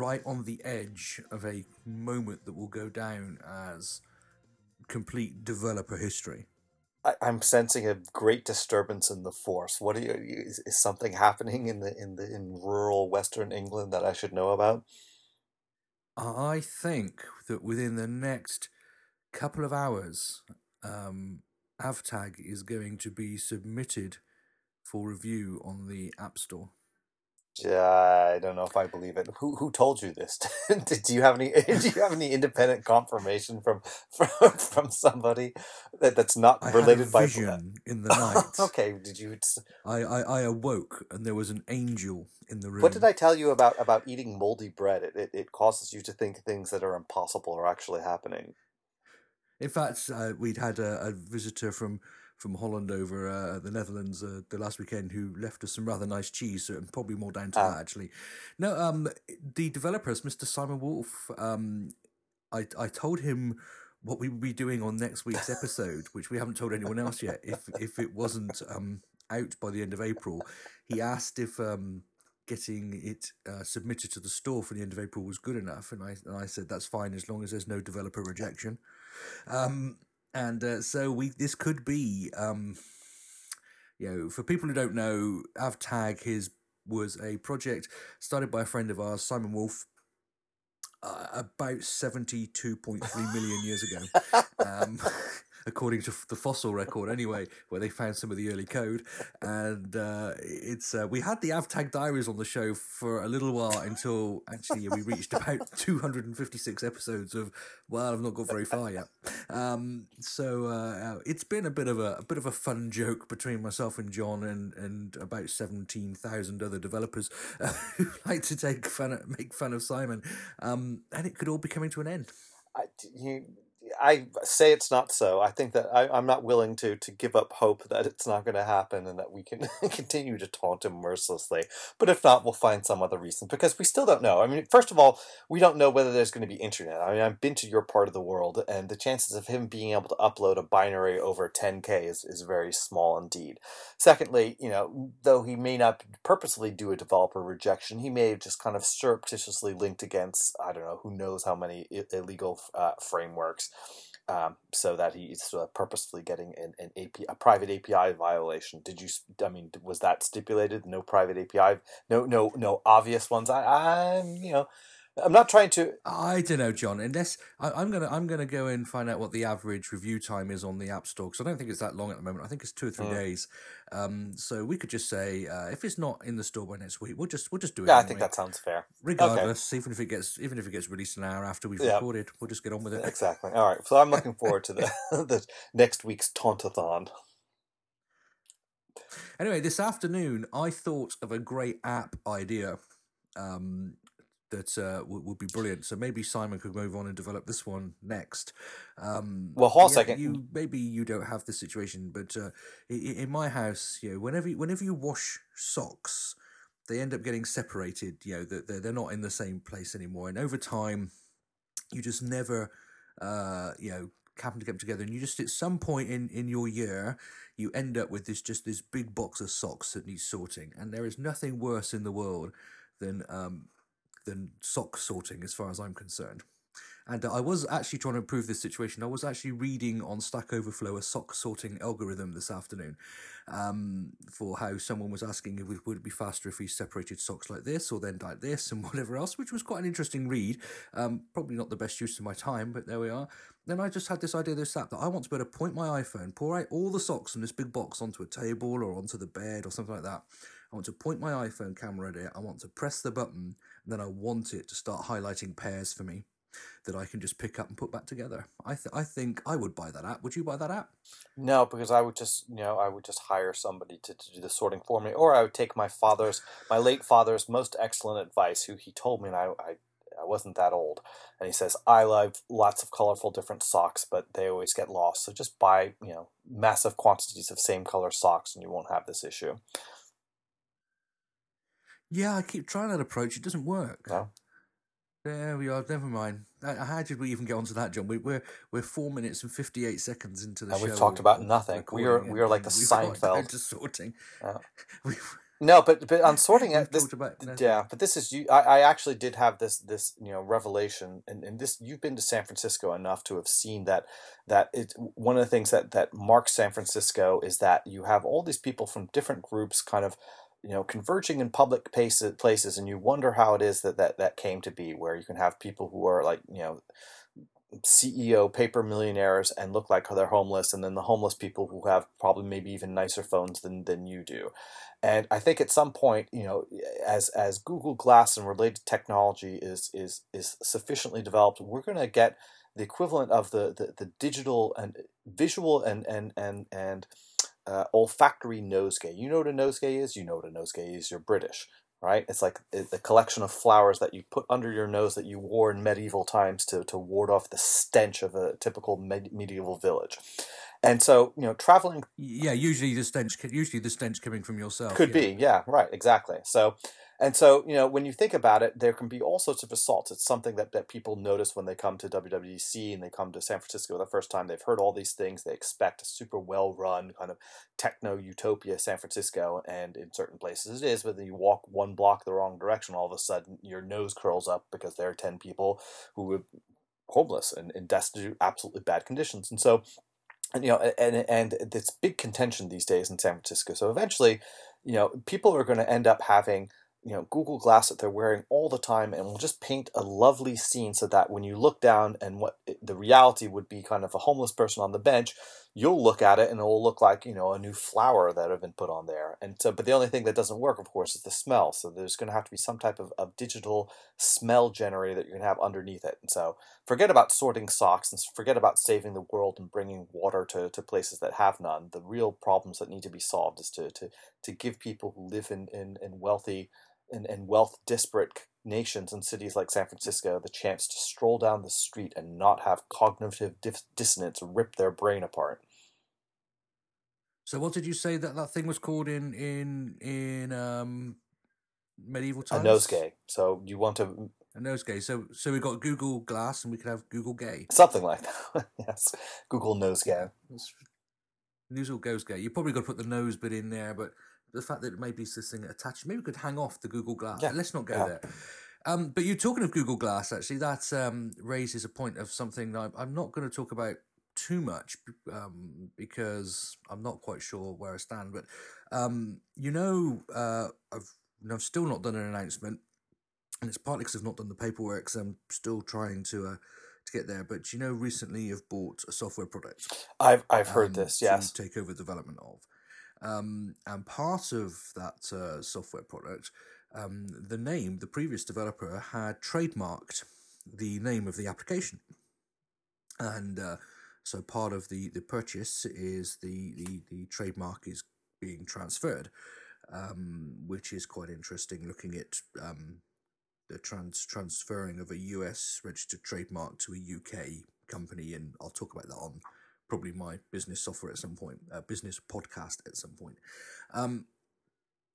right on the edge of a moment that will go down as complete developer history. I, I'm sensing a great disturbance in the force. What are you? Is, is something happening in the in the in rural Western England that I should know about? I think that within the next couple of hours, um, AvTag is going to be submitted for review on the App Store. I don't know if I believe it. Who who told you this? do you have any do you have any independent confirmation from from, from somebody that, that's not I related by vision in the night. okay, did you I, I, I awoke and there was an angel in the room. What did I tell you about about eating moldy bread? It it, it causes you to think things that are impossible are actually happening. In fact, uh, we'd had a, a visitor from from Holland over uh, the Netherlands uh, the last weekend who left us some rather nice cheese, so probably more down to Ah. that actually. No, um, the developers, Mr. Simon Wolf, um, I I told him what we would be doing on next week's episode, which we haven't told anyone else yet. If if it wasn't um out by the end of April, he asked if um getting it uh, submitted to the store for the end of April was good enough, and I and I said that's fine as long as there's no developer rejection. Um, and uh, so we this could be um, you know for people who don't know, AvTag his was a project started by a friend of ours, Simon Wolf. Uh, about seventy-two point three million years ago, um, according to the fossil record, anyway, where they found some of the early code. And uh, it's uh, we had the AvTag diaries on the show for a little while until actually we reached about two hundred and fifty-six episodes of. Well, I've not got very far yet. Um, so uh, uh, it's been a bit of a, a bit of a fun joke between myself and John and and about seventeen thousand other developers uh, who like to take fun make fun of Simon. Um, and it could all be coming to an end. I, you, I say it's not so. I think that I, I'm not willing to to give up hope that it's not going to happen and that we can continue to taunt him mercilessly. But if not, we'll find some other reason because we still don't know. I mean, first of all, we don't know whether there's going to be internet. I mean, I've been to your part of the world, and the chances of him being able to upload a binary over 10k is, is very small indeed. Secondly, you know, though he may not purposely do a developer rejection, he may have just kind of surreptitiously linked against I don't know who knows how many illegal uh, frameworks um, so that he's uh, purposefully getting an, an a private API violation. Did you? I mean, was that stipulated? No private API, no, no, no obvious ones. I, I'm, you know, I'm not trying to. I don't know, John. Unless I, I'm gonna, I'm gonna go and find out what the average review time is on the App Store because I don't think it's that long at the moment. I think it's two or three Mm. days. Um, so we could just say uh, if it's not in the store by next week, we'll just, we'll just do it. Yeah, I think that sounds fair. regardless, even if it gets, even if it gets released an hour after we've Yeah. recorded, we'll just get on with it. Exactly. All right. So I'm looking forward to the the next week's tauntathon. Anyway, this afternoon I thought of a great app idea um, that uh, would, would be brilliant. So maybe Simon could move on and develop this one next. Um, Well, hold a yeah, second. You maybe you don't have this situation, but uh, i- i- in my house, you know, whenever you, whenever you wash socks, they end up getting separated. You know, that they're, they're not in the same place anymore, and over time, you just never, uh, you know, happen to get them together, and you just at some point in in your year, you end up with this just this big box of socks that needs sorting, and there is nothing worse in the world than um than sock sorting, as far as I'm concerned. And I was actually trying to improve this situation. I was actually reading on Stack Overflow a sock sorting algorithm this afternoon um, for how someone was asking if it would be faster if we separated socks like this or then like this and whatever else, which was quite an interesting read. Um, probably not the best use of my time, but there we are. Then I just had this idea, this app that I want to be able to point my iPhone, pour out all the socks from this big box onto a table or onto the bed or something like that. I want to point my iPhone camera at it. I want to press the button, and then I want it to start highlighting pairs for me that I can just pick up and put back together. I th- I think I would buy that app. Would you buy that app? No, because I would just, you know, I would just hire somebody to, to do the sorting for me, or I would take my father's, my late father's most excellent advice, who he told me, and I, I, I wasn't that old, and he says, I love lots of colorful different socks, but they always get lost. So just buy, you know, massive quantities of same color socks, and you won't have this issue. Yeah, I keep trying that approach. It doesn't work. No. There we are. Never mind. Uh, How did we even get onto that, John? We, we're we're four minutes and fifty eight seconds into the And show. we've talked about nothing. We are we are like the Seinfeld. to sorting. Yeah. No, but but on sorting it, this yeah, but this is you. I, I actually did have this this you know revelation, and, and this you've been to San Francisco enough to have seen that that it one of the things that that marks San Francisco is that you have all these people from different groups kind of you know converging in public places and you wonder how it is that that that came to be, where you can have people who are like you know CEO paper millionaires and look like they're homeless, and then the homeless people who have probably maybe even nicer phones than than you do. And I think at some point, you know, as as Google Glass and related technology is is is sufficiently developed, we're going to get the equivalent of the, the, the digital and visual and and and and uh, olfactory nosegay. You know what a nosegay is. You know what a nosegay is. You're British right? It's like the collection of flowers that you put under your nose that you wore in medieval times to, to ward off the stench of a typical med- medieval village. And so, you know, traveling Yeah, usually the stench, usually the stench coming from yourself. could yeah. be, yeah, right, exactly. So, and so, you know, when you think about it, there can be all sorts of assaults. It's something that, that people notice when they come to WWDC and they come to San Francisco the first time. They've heard all these things. They expect a super well run kind of techno utopia San Francisco. And in certain places it is, but then you walk one block the wrong direction, all of a sudden your nose curls up because there are 10 people who were homeless and in destitute, absolutely bad conditions. And so, and you know, and and it's big contention these days in San Francisco. So eventually, you know, people are going to end up having you know Google Glass that they're wearing all the time, and will just paint a lovely scene so that when you look down and what the reality would be, kind of a homeless person on the bench, you'll look at it and it will look like you know a new flower that have been put on there. And so, but the only thing that doesn't work, of course, is the smell. So there's going to have to be some type of, of digital smell generator that you're going to have underneath it. And so forget about sorting socks and forget about saving the world and bringing water to, to places that have none. The real problems that need to be solved is to to, to give people who live in, in, in wealthy and, and wealth disparate nations and cities like San Francisco the chance to stroll down the street and not have cognitive dis- dissonance rip their brain apart. So what did you say that that thing was called in in in um medieval A nosegay. So you want to A nosegay. So so we got Google Glass and we could have Google Gay. something like that. yes, Google nosegay. That's- News all goes gay. You probably got to put the nose bit in there, but the fact that maybe it's this thing attached, maybe we could hang off the Google Glass. Yeah, Let's not go yeah. there. Um, but you're talking of Google Glass, actually, that um, raises a point of something that I'm, I'm not going to talk about too much um, because I'm not quite sure where I stand. But um, you know, uh, I've, I've still not done an announcement, and it's partly because I've not done the paperwork, so I'm still trying to uh, to get there. But you know, recently you've bought a software product I've I've heard um, this. to Yes. take over development of. Um, and part of that uh, software product, um, the name, the previous developer had trademarked the name of the application. And uh, so part of the, the purchase is the, the, the trademark is being transferred, um, which is quite interesting looking at um, the trans- transferring of a US registered trademark to a UK company. And I'll talk about that on probably my business software at some point, uh, business podcast at some point. Um,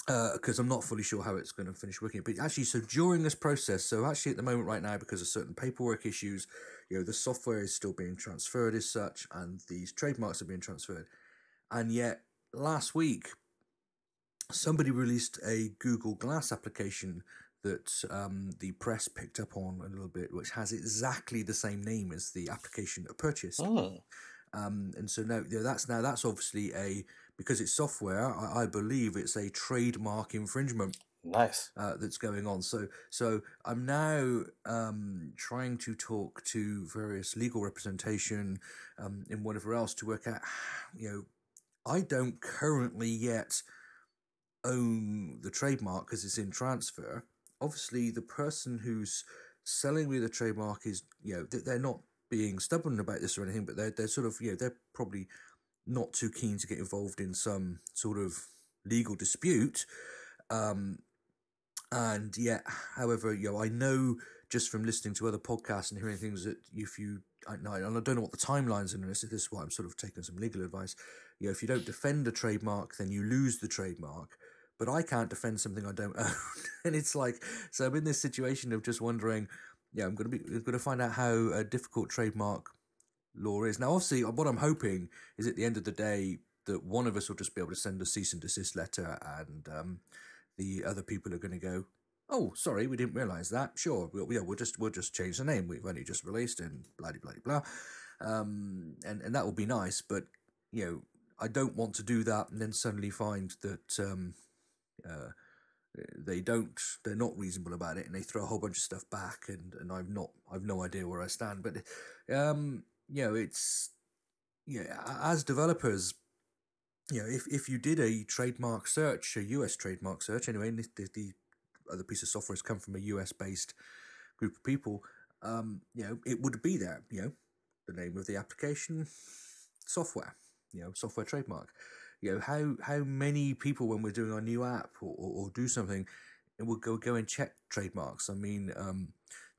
because I'm not fully sure how it's going to finish working. But actually, so during this process, so actually at the moment right now, because of certain paperwork issues, you know, the software is still being transferred as such, and these trademarks are being transferred. And yet, last week, somebody released a Google Glass application that um, the press picked up on a little bit, which has exactly the same name as the application that purchased. Mm. Um, and so now you know, that's now that's obviously a because it's software. I, I believe it's a trademark infringement Nice. uh, that's going on. So so I'm now um, trying to talk to various legal representation um, and whatever else to work out. You know, I don't currently yet own the trademark because it's in transfer. Obviously, the person who's selling me the trademark is you know they- they're not being stubborn about this or anything, but they're they're sort of you know they're probably not too keen to get involved in some sort of legal dispute. Um, and yet, however, you know, I know just from listening to other podcasts and hearing things that if you, I know, and I don't know what the timelines are in this. This is why I'm sort of taking some legal advice. You know, if you don't defend a trademark, then you lose the trademark. But I can't defend something I don't own, and it's like so. I'm in this situation of just wondering. Yeah, I'm gonna be gonna find out how uh, difficult trademark law is. Now, obviously, what I'm hoping is at the end of the day that one of us will just be able to send a cease and desist letter and um, the other people are going to go, "Oh, sorry, we didn't realize that." Sure, we'll, yeah, we'll just we'll just change the name. We've only just released and blah blah blah, um, and and that will be nice. But you know, I don't want to do that and then suddenly find that um, uh, they don't they're not reasonable about it and they throw a whole bunch of stuff back and and I've not I've no idea where I stand. But um, you know, it's yeah, as developers you know, if, if you did a trademark search, a US trademark search, anyway, and the, the other piece of software has come from a US based group of people, um, you know, it would be there, you know, the name of the application, software, you know, software trademark. You know, how, how many people, when we're doing our new app or, or, or do something, will go, go and check trademarks? I mean, um,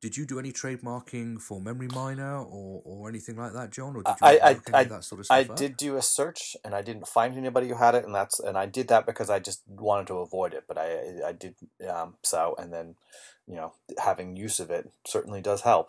did you do any trademarking for Memory Miner or, or anything like that, John? Or did you I I, I, that sort of I stuff up? did do a search and I didn't find anybody who had it and that's and I did that because I just wanted to avoid it but I I did um so and then you know having use of it certainly does help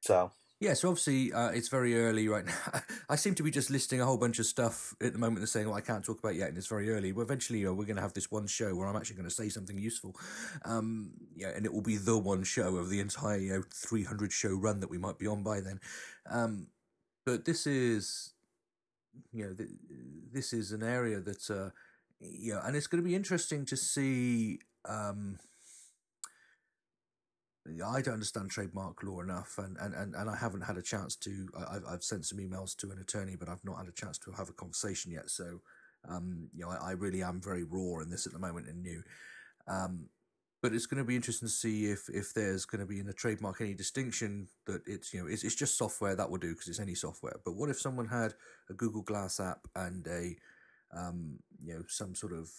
so Yeah, so obviously uh, it's very early right now. I seem to be just listing a whole bunch of stuff at the moment and saying, well, I can't talk about yet, and it's very early. Well, eventually, you know, we're going to have this one show where I'm actually going to say something useful. Um, yeah, and it will be the one show of the entire you know, 300 show run that we might be on by then. Um, but this is, you know, th- this is an area that, uh, you know, and it's going to be interesting to see. Um, I don't understand trademark law enough, and, and, and, and I haven't had a chance to. I've, I've sent some emails to an attorney, but I've not had a chance to have a conversation yet. So, um, you know, I, I really am very raw in this at the moment and new. Um, but it's going to be interesting to see if if there's going to be in a trademark any distinction that it's you know it's, it's just software that will do because it's any software. But what if someone had a Google Glass app and a um, you know some sort of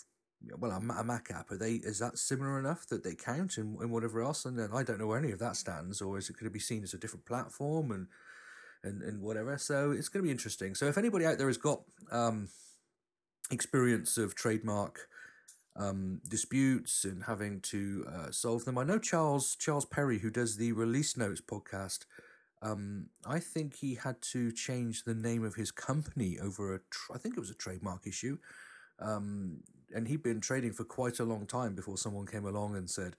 well, a, Mac app, are they is that similar enough that they count and, and whatever else? And then I don't know where any of that stands, or is it going to be seen as a different platform and and and whatever? So it's going to be interesting. So if anybody out there has got um, experience of trademark um, disputes and having to uh, solve them, I know Charles Charles Perry, who does the Release Notes podcast. Um, I think he had to change the name of his company over a. I think it was a trademark issue um, and he'd been trading for quite a long time before someone came along and said,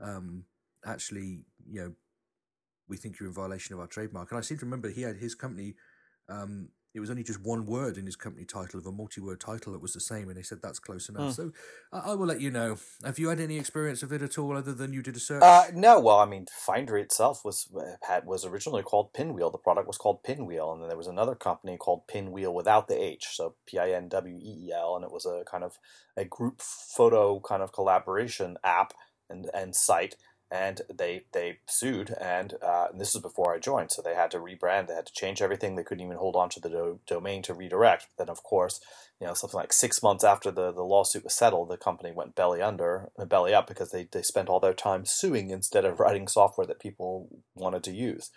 um, actually, you know, we think you're in violation of our trademark. And I seem to remember he had his company, um, it was only just one word in his company title of a multi word title that was the same. And they said that's close enough. So I, I will let you know. Have you had any experience of it at all other than you did a search? Uh, no, well, I mean, Findery itself was had was originally called Pinwheel. The product was called Pinwheel, and then there was another company called Pinwheel without the H, so P I N W E E L, and it was a kind of a group photo kind of collaboration app and and site. And they they sued, and, uh, and this is before I joined, so they had to rebrand. They had to change everything. They couldn't even hold on to the do- domain to redirect. Then, of course, you know, something like six months after the, the lawsuit was settled, the company went belly under, belly up because they, they spent all their time suing instead of writing software that people wanted to use.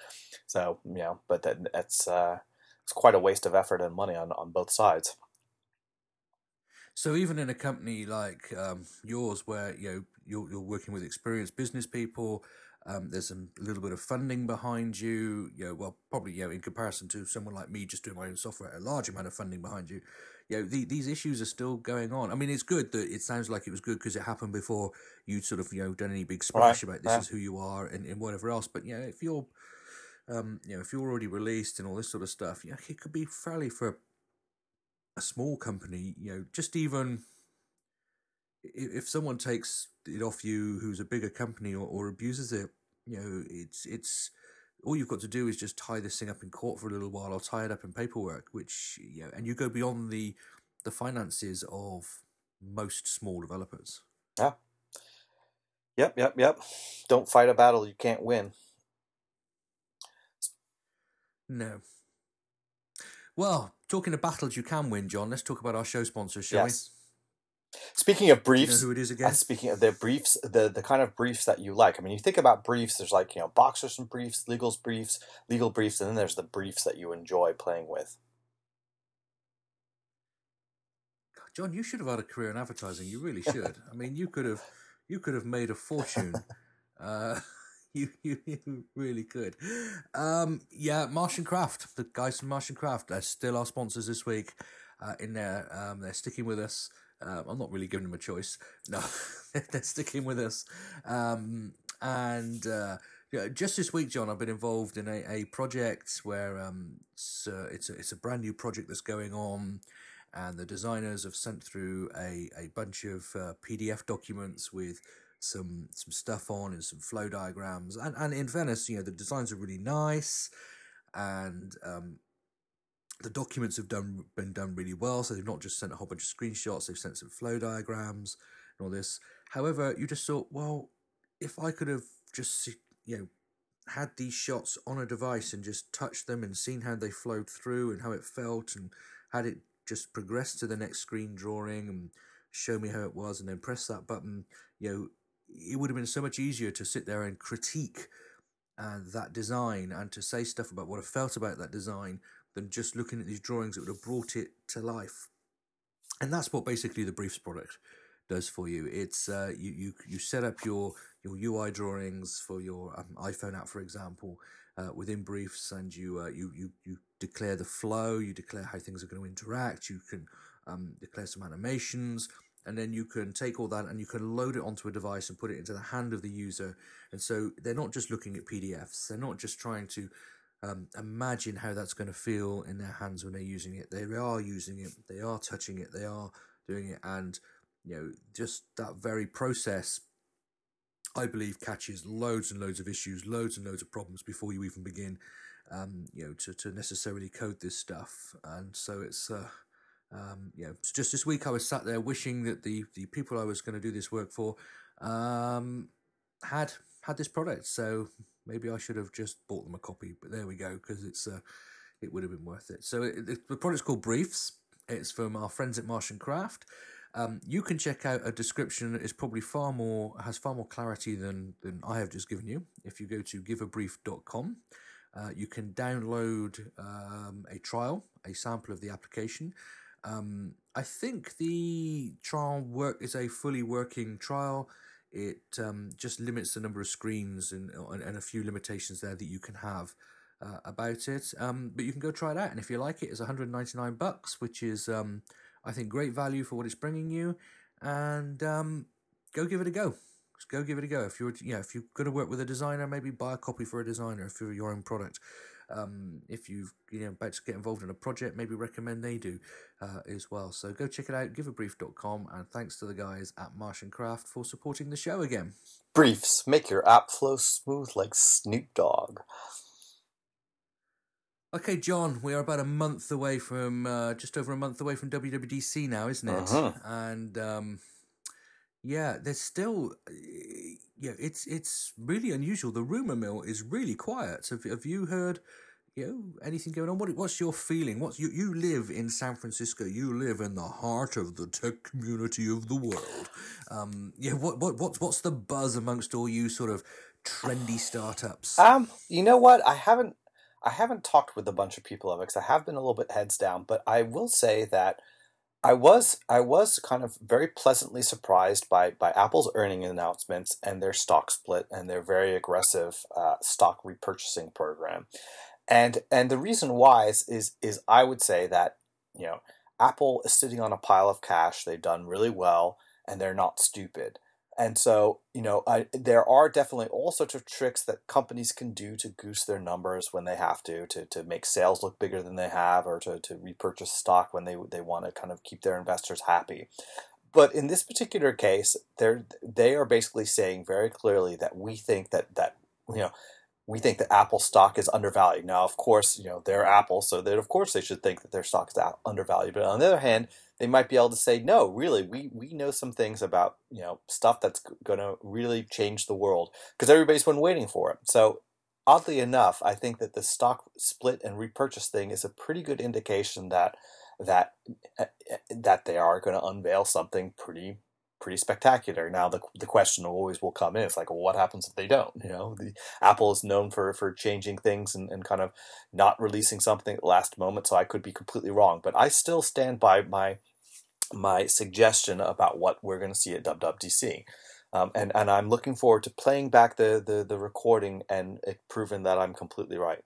So, you know, but that, that's uh, it's quite a waste of effort and money on, on both sides. So even in a company like um, yours, where you know you're, you're working with experienced business people, um, there's a little bit of funding behind you. You know, well, probably you know in comparison to someone like me just doing my own software, a large amount of funding behind you. You know, the, these issues are still going on. I mean, it's good that it sounds like it was good because it happened before you'd sort of you know done any big splash Right, about this yeah. is who you are and, and whatever else. But you know, if you're um, you know, if you're already released and all this sort of stuff, yeah, it could be fairly for a small company, you know, just even if someone takes it off you who's a bigger company or, or abuses it, you know, it's it's all you've got to do is just tie this thing up in court for a little while or tie it up in paperwork, which you know, and you go beyond the the finances of most small developers. Yeah. Yep, yep, yep. Don't fight a battle you can't win. No. Well, talking of battles you can win, John. Let's talk about our show sponsors, shall Yes. Speaking of we? You know briefs, who it is again? speaking of the briefs, the the kind of briefs that you like. I mean, you think about briefs. There's like you know, boxers and briefs, legals briefs, legal briefs, and then there's the briefs that you enjoy playing with. John, you should have had a career in advertising. You really should. I mean, you could have, you could have made a fortune. Uh, you, you, you really could. Um, yeah, Martian Craft, the guys from Martian Craft, they're still our sponsors this week. Uh, in there, um, they're sticking with us. Um, I'm not really giving them a choice. No, they're sticking with us. Um, and uh, yeah, just this week, John, I've been involved in a, a project where um, it's, uh, it's, a, it's a brand new project that's going on, and the designers have sent through a, a bunch of uh, PDF documents with some some stuff on and some flow diagrams. And, and in Venice, you know, the designs are really nice, and um, the documents have done been done really well. So they've not just sent a whole bunch of screenshots; they've sent some flow diagrams and all this. However, you just thought, well, if I could have just you know had these shots on a device and just touched them and seen how they flowed through and how it felt and had it just progress to the next screen drawing and show me how it was and then press that button you know it would have been so much easier to sit there and critique uh, that design and to say stuff about what I felt about that design than just looking at these drawings that would have brought it to life. And that's what basically the Briefs product does for you. It's uh, you, you you set up your your UI drawings for your um, iPhone app, for example, uh, within Briefs, and you uh, you you you declare the flow, you declare how things are going to interact, you can um, declare some animations, and then you can take all that and you can load it onto a device and put it into the hand of the user. And so they're not just looking at PDFs, they're not just trying to um, imagine how that's going to feel in their hands when they're using it. They are using it, they are touching it, they are doing it, and you know, just that very process. I believe catches loads and loads of issues, loads and loads of problems before you even begin, um, you know, to, to necessarily code this stuff. And so it's, uh, um, you know, just this week I was sat there wishing that the the people I was going to do this work for um, had had this product. So maybe I should have just bought them a copy. But there we go, because it's uh, it would have been worth it. So it, it, the product's called Briefs. It's from our friends at Martian Craft. Um, you can check out a description that is probably far more has far more clarity than than I have just given you. If you go to giveabrief.com, uh, you can download um, a trial, a sample of the application. Um, I think the trial work is a fully working trial. It um, just limits the number of screens and, and a few limitations there that you can have uh, about it. Um, but you can go try it out, and if you like it, it's 199 bucks, which is um, I think great value for what it's bringing you. And um, go give it a go. Just go give it a go. If you're yeah, if you're going to work with a designer, maybe buy a copy for a designer if you're your own product. Um, if you've you know about to get involved in a project, maybe recommend they do uh, as well. So go check it out, giveabrief.com, and thanks to the guys at Martian Craft for supporting the show again. Briefs make your app flow smooth like Snoop Dogg. Okay, John, we are about a month away from uh, just over a month away from WWDC now, isn't it? Uh-huh. And um, yeah, there's still yeah, it's it's really unusual. The rumor mill is really quiet. Have, have you heard you know anything going on? What what's your feeling? What's you you live in San Francisco? You live in the heart of the tech community of the world. Um, yeah, what what what's what's the buzz amongst all you sort of trendy startups? Um, you know what? I haven't I haven't talked with a bunch of people of it because I have been a little bit heads down, but I will say that I was I was kind of very pleasantly surprised by by Apple's earning announcements and their stock split and their very aggressive uh, stock repurchasing program, and and the reason why is, is is I would say that you know Apple is sitting on a pile of cash. They've done really well and they're not stupid. And so, you know, I, there are definitely all sorts of tricks that companies can do to goose their numbers when they have to, to, to make sales look bigger than they have, or to, to repurchase stock when they they want to kind of keep their investors happy. But in this particular case, they're they are basically saying very clearly that we think that that you know we think that Apple stock is undervalued. Now, of course, you know they're Apple, so that of course they should think that their stock is undervalued. But on the other hand, they might be able to say, no, really, we, we know some things about, you know, stuff that's going to really change the world because everybody's been waiting for it. So oddly enough, I think that the stock split and repurchase thing is a pretty good indication that that eh, eh, that they are going to unveil something pretty pretty spectacular. Now the the question always will come in. It's like, well, what happens if they don't? You know, the Apple is known for for changing things and, and kind of not releasing something at the last moment. So I could be completely wrong, but I still stand by my my suggestion about what we're going to see at WWDC. Um, and, and I'm looking forward to playing back the, the, the recording and it proving that I'm completely right.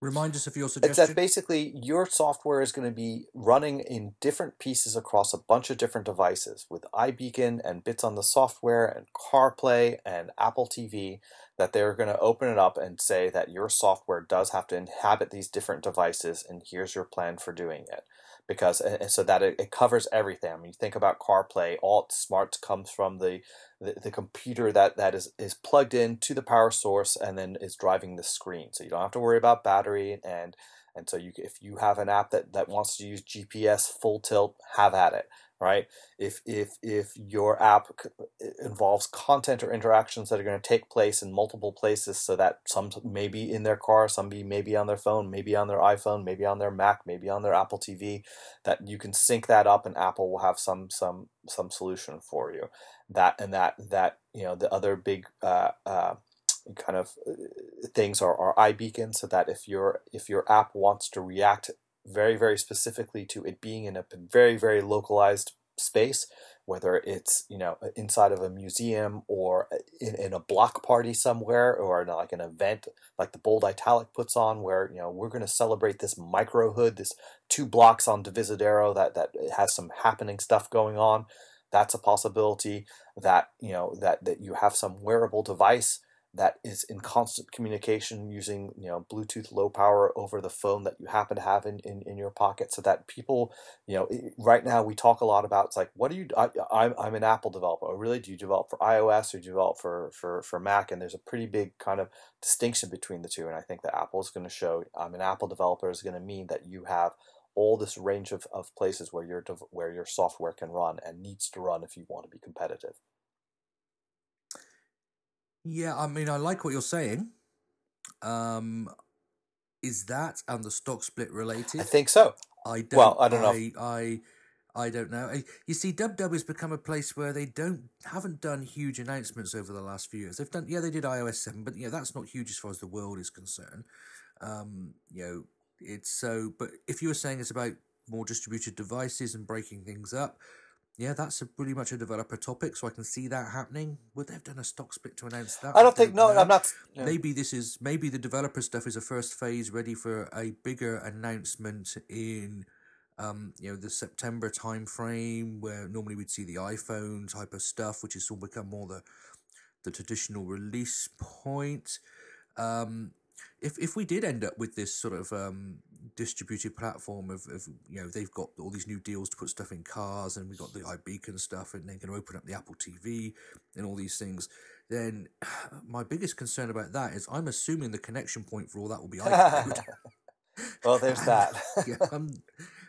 Remind us of your suggestion. It's that basically your software is going to be running in different pieces across a bunch of different devices with iBeacon and bits on the software and CarPlay and Apple TV. That they're going to open it up and say that your software does have to inhabit these different devices, and here's your plan for doing it. Because and so that it, covers everything. I mean, you think about CarPlay, all smarts comes from the, the, the computer that, that is, is plugged in to the power source and then is driving the screen. So you don't have to worry about battery and and so you if you have an app that, that wants to use GPS full tilt, have at it, right? If if if your app involves content or interactions that are going to take place in multiple places, so that some may be in their car, some be maybe on their phone, maybe on their iPhone, maybe on their Mac, maybe on their Apple TV, that you can sync that up, and Apple will have some some some solution for you. That and that that you know the other big. Uh, uh, kind of uh, things are, are iBeacon so that if your if your app wants to react very very specifically to it being in a very very localized space whether it's you know inside of a museum or uh, in, in a block party somewhere or like an event like the bold italic puts on where you know we're going to celebrate this micro hood this two blocks on divisadero that that has some happening stuff going on. That's a possibility that you know that that you have some wearable device that is in constant communication using you know bluetooth low power over the phone that you happen to have in, in, in your pocket so that people you know right now we talk a lot about it's like what do you I, I'm, I'm an apple developer. Or really? Do you develop for ios or do you develop for, for, for mac? And there's a pretty big kind of distinction between the two and i think that apple is going to show i'm an apple developer is going to mean that you have all this range of, of places where your where your software can run and needs to run if you want to be competitive Yeah, I mean, I like what you're saying. Um, is that and the stock split related? I think so. I don't. Well, I don't know. I, I, I don't know. You see, Dub Dub has become a place where they don't haven't done huge announcements over the last few years. They've done, yeah, they did iOS seven, but yeah, that's not huge as far as the world is concerned. Um, you know, it's so. But if you were saying it's about more distributed devices and breaking things up, yeah, that's a pretty much a developer topic. So I can see that happening. Would they have done a stock split to announce that? I don't think no. I'm not. yeah. Maybe this is maybe the developer stuff is a first phase ready for a bigger announcement in um, you know the September time frame where normally we'd see the iPhone type of stuff, which has all become more the the traditional release point. Um, if if we did end up with this sort of um, distributed platform of, of you know they've got all these new deals to put stuff in cars and we've got the iBeacon stuff and they're going to open up the Apple TV and all these things, then my biggest concern about that is I'm assuming the connection point for all that will be iCloud. well, there's that. yeah, I'm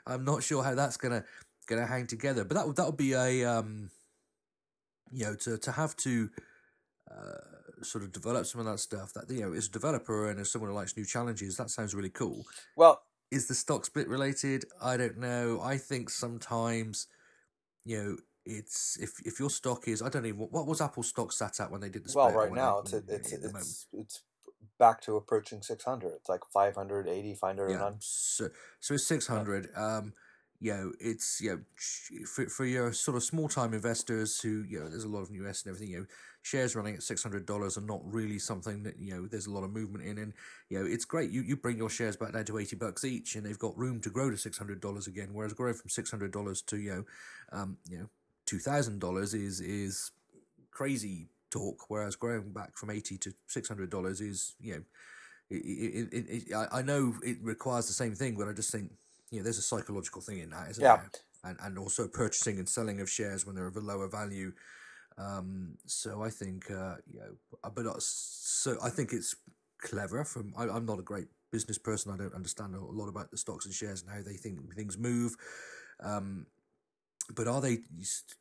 I'm not sure how that's gonna gonna hang together, but that would that would be a um, you know to to have to uh, sort of develop some of that stuff. That you know, as a developer and as someone who likes new challenges, that sounds really cool. well, Is the stock split related? I don't know. I think sometimes, you know. It's if if your stock is I don't even what was Apple stock sat at when they did the split well, right now it's it's at it's it's back to approaching 600. It's like 580, 500 yeah. So so it's six hundred. Um, you know, it's you know for for your sort of small time investors who you know there's a lot of US and everything. You know, shares running at six hundred dollars are not really something that you know there's a lot of movement in, and you know it's great. You you bring your shares back down to eighty bucks each, and they've got room to grow to six hundred dollars again. Whereas growing from six hundred dollars to you know, um, you know, two thousand dollars is is crazy talk. Whereas growing back from eighty to six hundred dollars is you know it, it, it, it, I I know it requires the same thing, but I just think you know there's a psychological thing in that, isn't Yeah. there? And and also purchasing and selling of shares when they're of a lower value. Um, so I think uh, you know, uh, but uh, so I think it's clever. From I, I'm not a great business person. I don't understand a lot about the stocks and shares and how they think things move. Um, but are they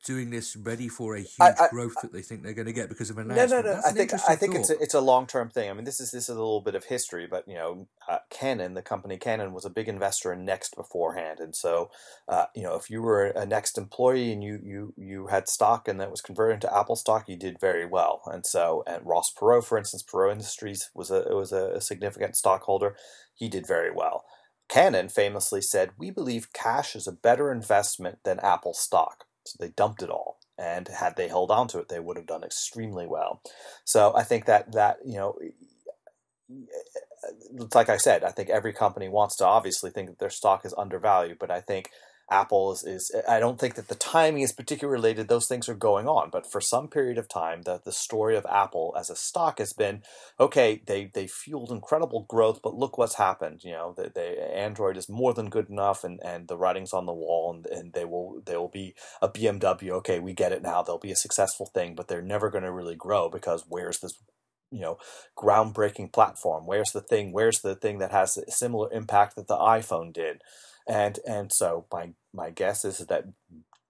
doing this ready for a huge I- growth that they think they're going to get because of an No, no, no. That's I think I think it's a, it's a long term thing. I mean, this is this is a little bit of history, but you know, uh, Canon, the company Canon, was a big investor in Next beforehand, and so uh, you know, if you were a Next employee and you you you had stock and that was converted into Apple stock, you did very well. And so, and Ross Perot, for instance, Perot Industries was a was a significant stockholder. He did very well. Canon famously said, "We believe cash is a better investment than Apple stock." So they dumped it all, and had they held on to it, they would have done extremely well. So I think that that you know, like I said, I think every company wants to obviously think that their stock is undervalued, but I think Apple is, is I don't think that the timing is particularly related. Those things are going on, but for some period of time, the the story of Apple as a stock has been okay. They they fueled incredible growth, but look what's happened. You know, they Android is more than good enough, and, and the writing's on the wall, and, and they will they will be a BMW. Okay, we get it now. They'll be a successful thing, but they're never going to really grow because where's this you know groundbreaking platform where's the thing where's the thing that has a similar impact that the iphone did and and so my my guess is that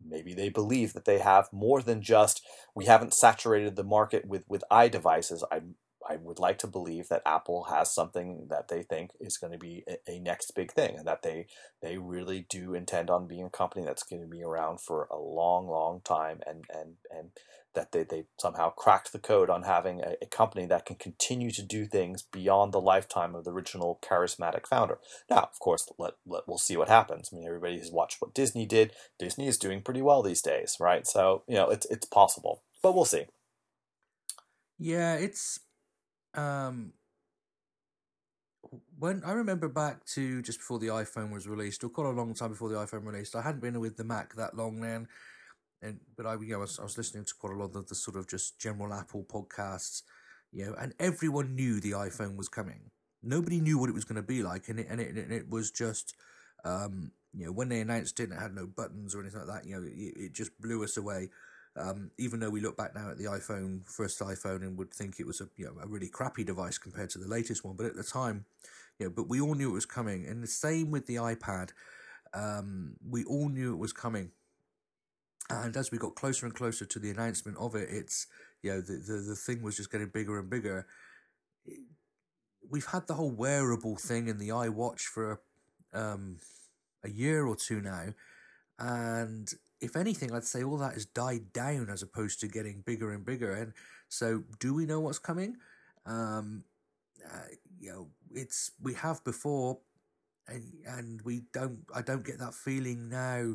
maybe they believe that they have more than just we haven't saturated the market with with iDevices. I I would like to believe that Apple has something that they think is going to be a, a, next big thing, and that they they really do intend on being a company that's going to be around for a long, long time, and and and that they, they somehow cracked the code on having a, a company that can continue to do things beyond the lifetime of the original charismatic founder. Now, of course, let, let we'll see what happens. I mean, everybody has watched what Disney did. Disney is doing pretty well these days, right? So you know, it's it's possible, but we'll see. Yeah, it's um, when I remember back to just before the iPhone was released, or quite a long time before the iPhone released, I hadn't been with the Mac that long then, and but I, you know, I was, I was listening to quite a lot of the sort of just general Apple podcasts, you know, and everyone knew the iPhone was coming. Nobody knew what it was going to be like, and it and it, and it was just, um, you know, when they announced it, and it had no buttons or anything like that. You know, it, it just blew us away. Um, even though we look back now at the iPhone, first iPhone, and would think it was a you know a really crappy device compared to the latest one, but at the time, you know, but we all knew it was coming. And the same with the iPad, um, we all knew it was coming. And as we got closer and closer to the announcement of it, it's you know the the, the thing was just getting bigger and bigger. We've had the whole wearable thing in the iWatch for um, a year or two now, and if anything, I'd say all that has died down as opposed to getting bigger and bigger. And so, do we know what's coming? Um, uh, you know, it's we have before, and and we don't. I don't get that feeling now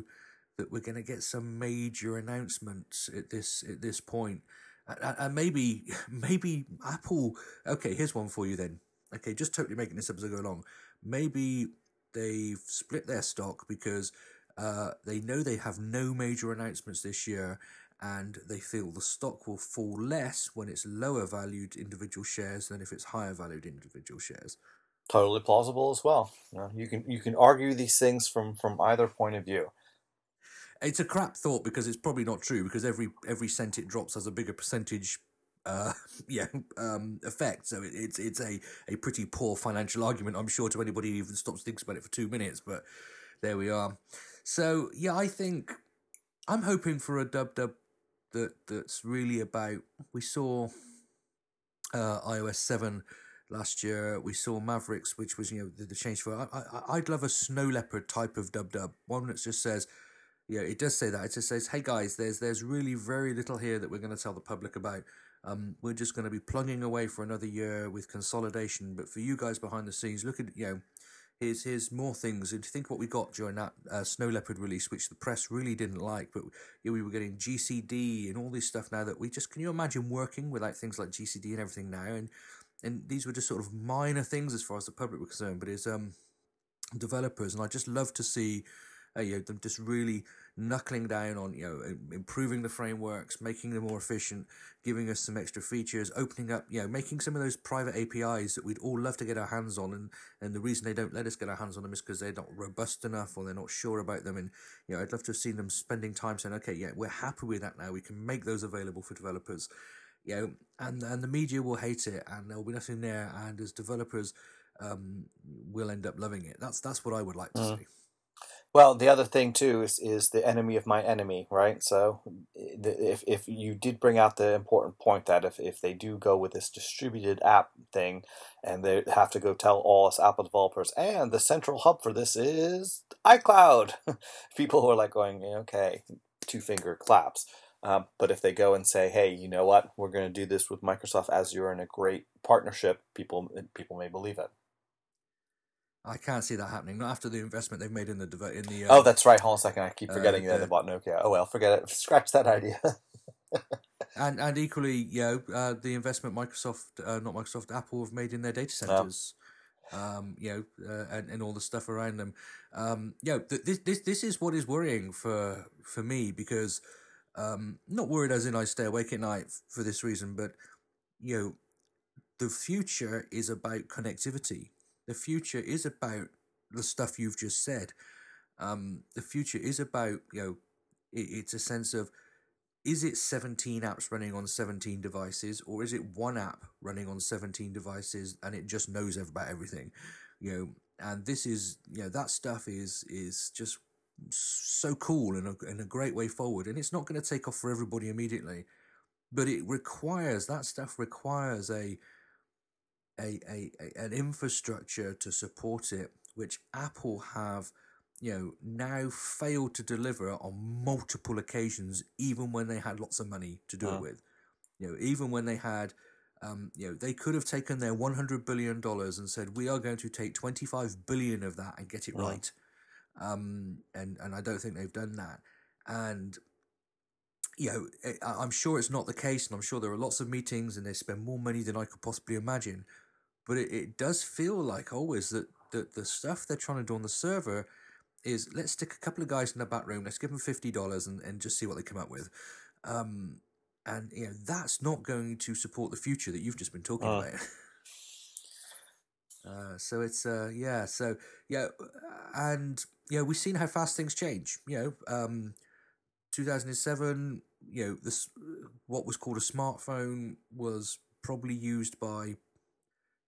that we're going to get some major announcements at this at this point. And, and maybe maybe Apple. Okay, here's one for you then. Okay, just totally making this up as I go along. Maybe they've split their stock because uh, they know they have no major announcements this year, and they feel the stock will fall less when it's lower valued individual shares than if it's higher valued individual shares. Totally plausible as well. You, know, you can you can argue these things from from either point of view. It's a crap thought because it's probably not true because every every cent it drops has a bigger percentage uh, yeah, um, effect. So it, it's it's a, a pretty poor financial argument, I'm sure, to anybody who even stops thinks about it for two minutes. But there we are. So yeah, I think I'm hoping for a dub dub that that's really about. We saw uh, iOS seven last year. We saw Mavericks, which was you know the, the change for. I, I I'd love a snow leopard type of dub dub, one that just says. Yeah, it does say that. It just says, "Hey guys, there's there's really very little here that we're going to tell the public about. Um, we're just going to be plugging away for another year with consolidation. But for you guys behind the scenes, look at you know, here's here's more things. And think what we got during that uh, Snow Leopard release, which the press really didn't like, but know, we were getting GCD and all this stuff now that we just can you imagine working without things like GCD and everything now, and and these were just sort of minor things as far as the public were concerned, but as um developers, and I just love to see uh, you know, them just really knuckling down on you know improving the frameworks, making them more efficient, giving us some extra features, opening up you know making some of those private APIs that we'd all love to get our hands on, and and the reason they don't let us get our hands on them is because they're not robust enough or they're not sure about them, and you know I'd love to have seen them spending time saying okay yeah we're happy with that now we can make those available for developers, you know and and the media will hate it and there'll be nothing there, and as developers um, we'll end up loving it. That's that's what I would like to mm. see. Well, the other thing too is is the enemy of my enemy, right? So, if if you did bring out the important point that if if they do go with this distributed app thing, and they have to go tell all us Apple developers, and the central hub for this is iCloud, people who are like going, okay, two finger claps. Um, but if they go and say, hey, you know what, we're going to do this with Microsoft Azure in a great partnership, people people may believe it. I can't see that happening. Not after the investment they've made in the in the. Uh, oh, that's right. Hold on a second. I keep uh, forgetting uh, that they bought Nokia. Oh well, forget it. Scratch that idea. and and equally, you know, uh, the investment Microsoft, uh, not Microsoft, Apple have made in their data centers. um, you know, uh, and, and all the stuff around them. Um, you know, th- this this this is what is worrying for for me because um, not worried as in I stay awake at night for this reason, but you know, the future is about connectivity. The future is about the stuff you've just said. Um, the future is about you know, it, it's a sense of is it 17 apps running on 17 devices or is it one app running on 17 devices and it just knows about everything you know and this is you know that stuff is is just so cool and a, and a great way forward and it's not going to take off for everybody immediately but it requires that stuff requires a a, a, a an infrastructure to support it which apple have you know, now failed to deliver on multiple occasions, even when they had lots of money to do it with. You know, even when they had, um, you know, they could have taken their one hundred billion dollars and said, "We are going to take twenty five billion of that and get it right." Um, and and I don't think they've done that. And you know, eh, I'm sure it's not the case, and I'm sure there are lots of meetings, and they spend more money than I could possibly imagine. But it, it does feel like always that, that the stuff they're trying to do on the server is let's stick a couple of guys in the back room, let's give them fifty dollars and, and just see what they come up with. Um, and you know that's not going to support the future that you've just been talking uh. about. uh, so it's uh, yeah, so yeah, and you know we've seen how fast things change. You know, um, two thousand and seven. You know, this what was called a smartphone was probably used by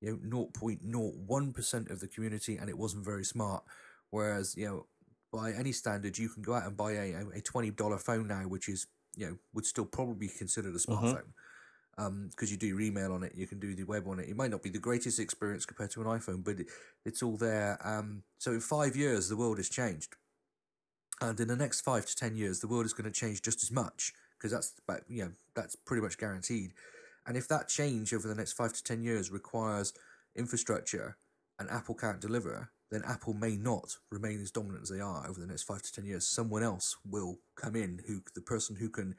you know 0.01 percent of the community, and it wasn't very smart. Whereas, you know, by any standard, you can go out and buy a, a twenty dollar phone now, which is you know would still probably be considered a mm-hmm. smartphone. because um, you do your email on it, you can do the web on it. It might not be the greatest experience compared to an iPhone, but it, it's all there. Um, so in five years, the world has changed, and in the next five to ten years, the world is going to change just as much because that's about you know that's pretty much guaranteed. And if that change over the next five to ten years requires infrastructure and Apple can't deliver, then Apple may not remain as dominant as they are over the next five to ten years. Someone else will come in who the person who can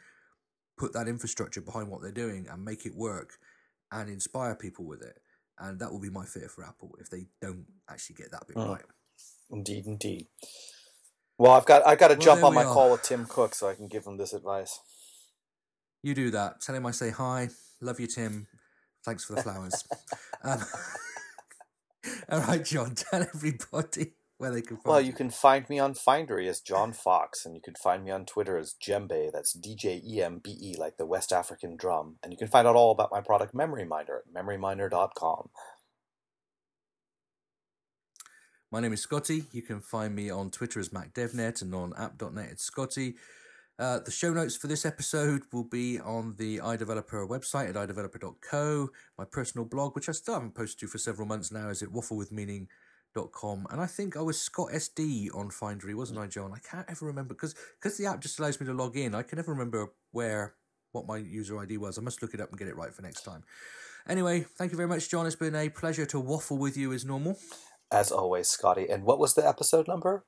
put that infrastructure behind what they're doing and make it work and inspire people with it. And that will be my fear for Apple if they don't actually get that bit oh, right. Indeed, indeed. Well, I've got I've got to well, jump on my are. call with Tim Cook so I can give him this advice. You do that. Tell him I say hi. Love you, Tim. Thanks for the flowers. um, all right, John, tell everybody where they can find Well, you can find me on Findery as John Fox, and you can find me on Twitter as Djembe. That's D J E M B E, like the West African drum. And you can find out all about my product Memory Miner at memoryminer.com. My name is Scotty. You can find me on Twitter as MacDevNet and on app.net it's Scotty. Uh, the show notes for this episode will be on the iDeveloper website at iDeveloper.co. My personal blog, which I still haven't posted to for several months now, is at wafflewithmeaning.com. And I think I was Scott SD on Findery, wasn't I, John? I can't ever remember because because the app just allows me to log in. I can never remember where what my user ID was. I must look it up and get it right for next time. Anyway, thank you very much, John. It's been a pleasure to waffle with you as normal. As always, Scotty. And what was the episode number?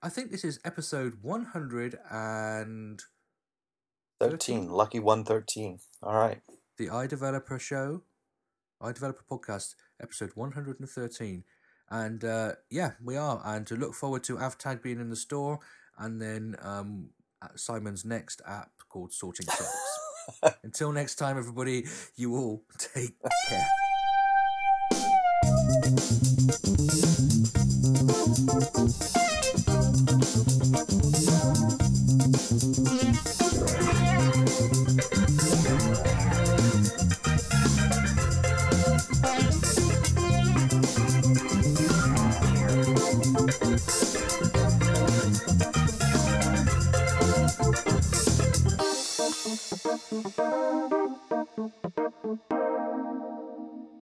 I think this is episode 113. 13, lucky 113. All right. The iDeveloper show, iDeveloper podcast, episode 113. And uh, yeah, we are. And to look forward to AvTag being in the store and then um, Simon's next app called Sorting Socks. Until next time, everybody, you all take care. Thank you. うん。